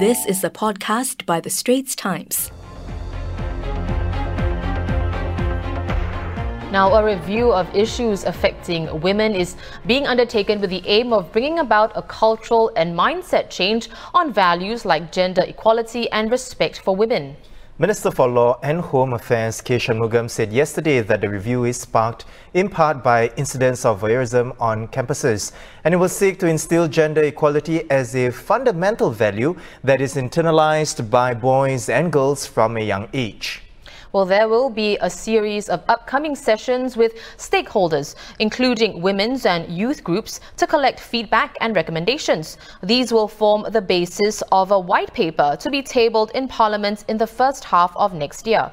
This is a podcast by The Straits Times. Now, a review of issues affecting women is being undertaken with the aim of bringing about a cultural and mindset change on values like gender equality and respect for women. Minister for Law and Home Affairs K. Shanmugam said yesterday that the review is sparked in part by incidents of voyeurism on campuses and it will seek to instill gender equality as a fundamental value that is internalized by boys and girls from a young age. Well, there will be a series of upcoming sessions with stakeholders, including women's and youth groups, to collect feedback and recommendations. These will form the basis of a white paper to be tabled in Parliament in the first half of next year.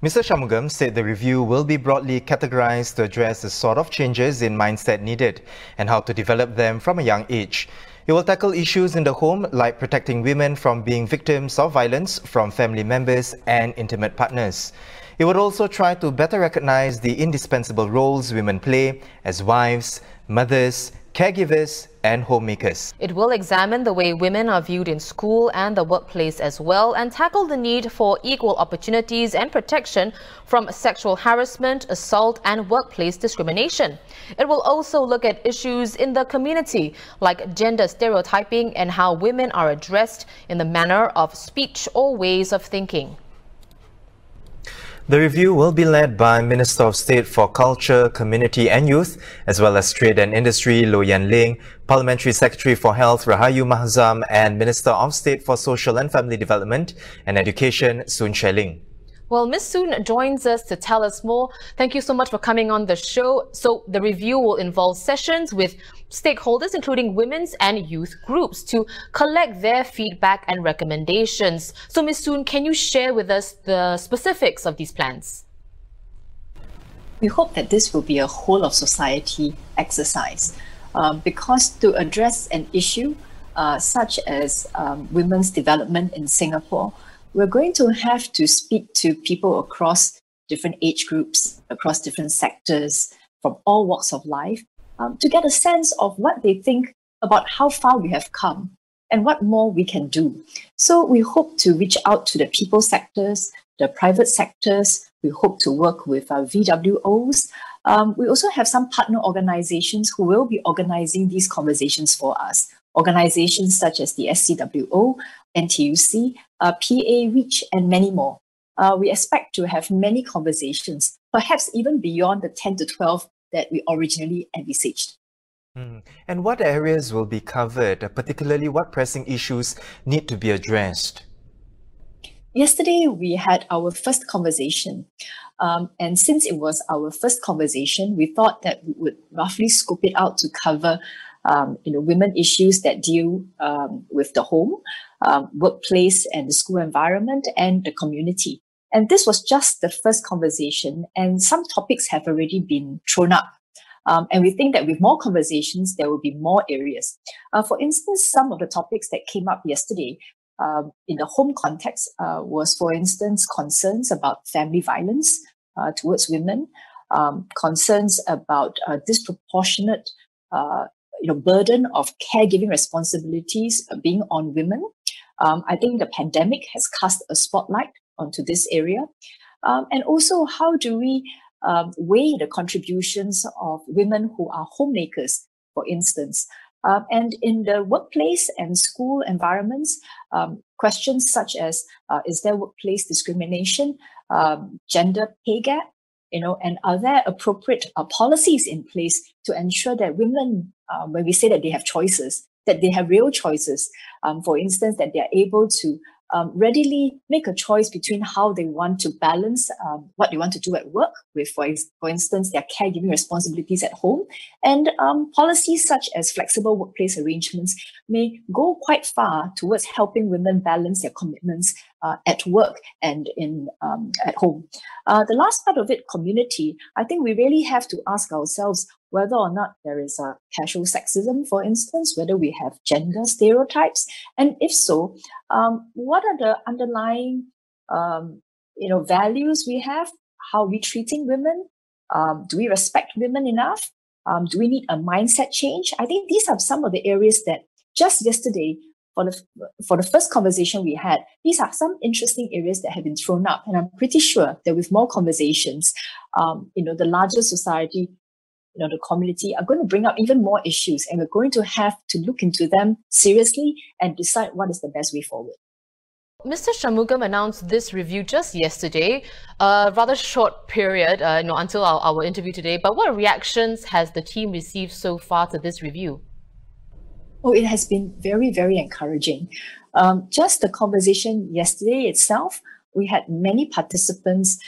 Mr. Shanmugam said the review will be broadly categorized to address the sort of changes in mindset needed and how to develop them from a young age. It will tackle issues in the home like protecting women from being victims of violence from family members and intimate partners. It would also try to better recognize the indispensable roles women play as wives, mothers, caregivers, and homemakers. It will examine the way women are viewed in school and the workplace as well and tackle the need for equal opportunities and protection from sexual harassment, assault, and workplace discrimination. It will also look at issues in the community like gender stereotyping and how women are addressed in the manner of speech or ways of thinking. The review will be led by Minister of State for Culture, Community and Youth, as well as Trade and Industry Low Yen Ling, Parliamentary Secretary for Health Rahayu Mahzam, and Minister of State for Social and Family Development and Education Xueling. Well, Ms. Sun joins us to tell us more. Thank you so much for coming on the show. So the review will involve sessions with stakeholders, including women's and youth groups, to collect their feedback and recommendations. So, Ms. Sun, can you share with us the specifics of these plans? We hope that this will be a whole of society exercise um, because to address an issue uh, such as um, women's development in Singapore, we're going to have to speak to people across different age groups, across different sectors, from all walks of life, um, to get a sense of what they think about how far we have come and what more we can do. So we hope to reach out to the people sectors, the private sectors. We hope to work with our VWOs. Um, we also have some partner organizations who will be organizing these conversations for us. Organizations such as the SCWO, NTUC, uh, PA Reach, and many more. Uh, we expect to have many conversations, perhaps even beyond the 10 to 12 that we originally envisaged. Mm. And what areas will be covered, particularly what pressing issues need to be addressed? Yesterday, we had our first conversation. Um, and since it was our first conversation, we thought that we would roughly scope it out to cover um, you know, women issues that deal um, with the home, um, workplace and the school environment and the community. And this was just the first conversation, and some topics have already been thrown up. Um, and we think that with more conversations, there will be more areas. Uh, for instance, some of the topics that came up yesterday um, in the home context uh, was, for instance, concerns about family violence uh, towards women, um, concerns about uh, disproportionate uh, you know, burden of caregiving responsibilities being on women. Um, I think the pandemic has cast a spotlight onto this area. Um, and also, how do we um, weigh the contributions of women who are homemakers, for instance? Um, and in the workplace and school environments, um, questions such as uh, is there workplace discrimination, um, gender pay gap, you know, and are there appropriate uh, policies in place to ensure that women, uh, when we say that they have choices, that they have real choices. Um, for instance, that they are able to um, readily make a choice between how they want to balance um, what they want to do at work with, for, for instance, their caregiving responsibilities at home. And um, policies such as flexible workplace arrangements may go quite far towards helping women balance their commitments uh, at work and in um, at home. Uh, the last part of it, community, I think we really have to ask ourselves whether or not there is a casual sexism, for instance, whether we have gender stereotypes, and if so, um, what are the underlying um, you know values we have? How are we treating women? Um, do we respect women enough? Um, do we need a mindset change? I think these are some of the areas that just yesterday for the for the first conversation we had, these are some interesting areas that have been thrown up, and I'm pretty sure that with more conversations, um, you know, the larger society, you know, the community are going to bring up even more issues, and we're going to have to look into them seriously and decide what is the best way forward. Mr. Shanmugam announced this review just yesterday, a rather short period, uh, you know, until our, our interview today. But what reactions has the team received so far to this review? Oh, it has been very, very encouraging. Um, just the conversation yesterday itself, we had many participants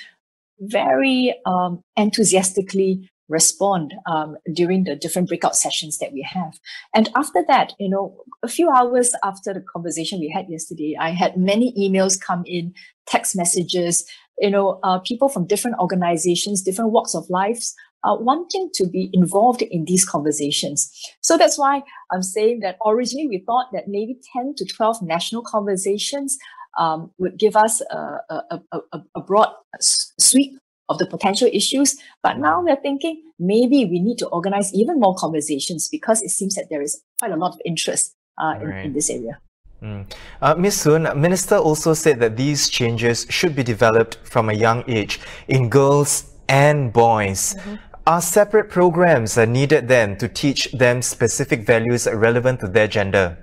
very um, enthusiastically respond um, during the different breakout sessions that we have. And after that, you know, a few hours after the conversation we had yesterday, I had many emails come in, text messages, you know, uh, people from different organizations, different walks of lives uh, wanting to be involved in these conversations. So that's why I'm saying that originally we thought that maybe 10 to 12 national conversations um, would give us a, a, a, a broad sweep of the potential issues. But now we're thinking maybe we need to organize even more conversations because it seems that there is quite a lot of interest uh, in, right. in, this area. Mm. Uh, Ms. Sun, Minister also said that these changes should be developed from a young age in girls and boys. Mm-hmm. Are separate programs needed then to teach them specific values relevant to their gender?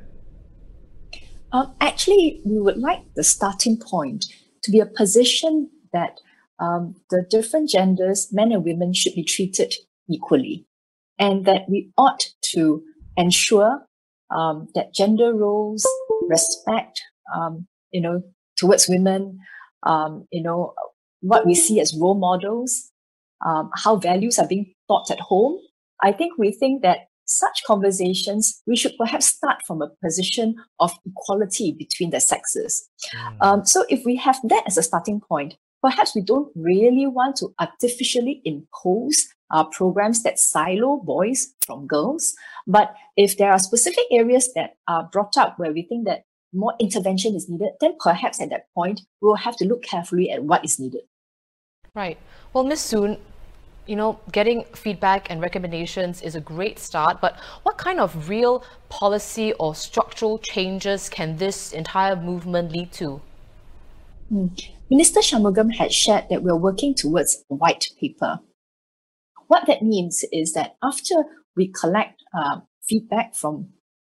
Um, actually, we would like the starting point to be a position that um, the different genders, men and women, should be treated equally, and that we ought to ensure um, that gender roles, respect, um, you know, towards women, um, you know, what we see as role models, um, how values are being taught at home, I think we think that such conversations, we should perhaps start from a position of equality between the sexes. Mm. Um, so if we have that as a starting point, perhaps we don't really want to artificially impose uh, programs that silo boys from girls. But if there are specific areas that are brought up where we think that more intervention is needed, then perhaps at that point, we'll have to look carefully at what is needed. Right. Well, Ms. Sun, you know, getting feedback and recommendations is a great start, but what kind of real policy or structural changes can this entire movement lead to? Hmm. Minister Shanmugam had shared that we're working towards a white paper. What that means is that after we collect uh, feedback from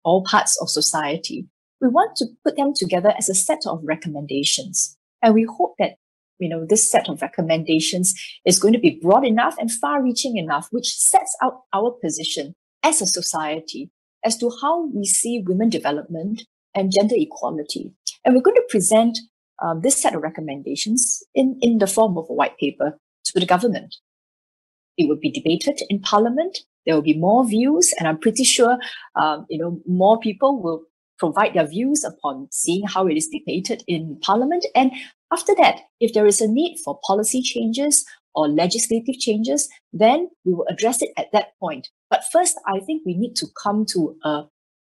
all parts of society, we want to put them together as a set of recommendations. And we hope that you know, this set of recommendations is going to be broad enough and far reaching enough, which sets out our position as a society as to how we see women development and gender equality. And we're going to present um, this set of recommendations in, in the form of a white paper to the government. It will be debated in parliament. There will be more views, and I'm pretty sure, um, you know, more people will provide their views upon seeing how it is debated in parliament. And after that, if there is a need for policy changes or legislative changes, then we will address it at that point. But first, I think we need to come to a,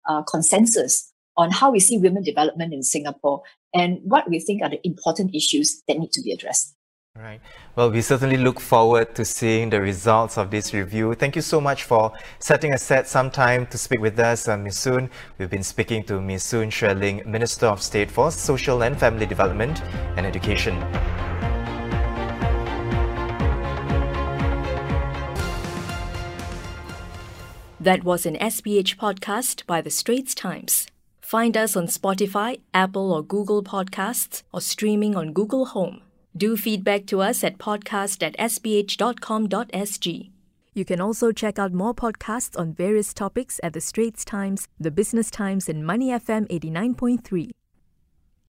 a consensus on how we see women development in Singapore and what we think are the important issues that need to be addressed. Right. Well, we certainly look forward to seeing the results of this review. Thank you so much for setting aside some time to speak with us, uh, Ms. Sun. We've been speaking to Ms. Sun Xueling, Minister of State for Social and Family Development and Education. That was an SPH podcast by The Straits Times. Find us on Spotify, Apple or Google Podcasts, or streaming on Google Home. Do feedback to us at podcast at sph.com.sg. You can also check out more podcasts on various topics at The Straits Times, The Business Times, and Money FM 89.3.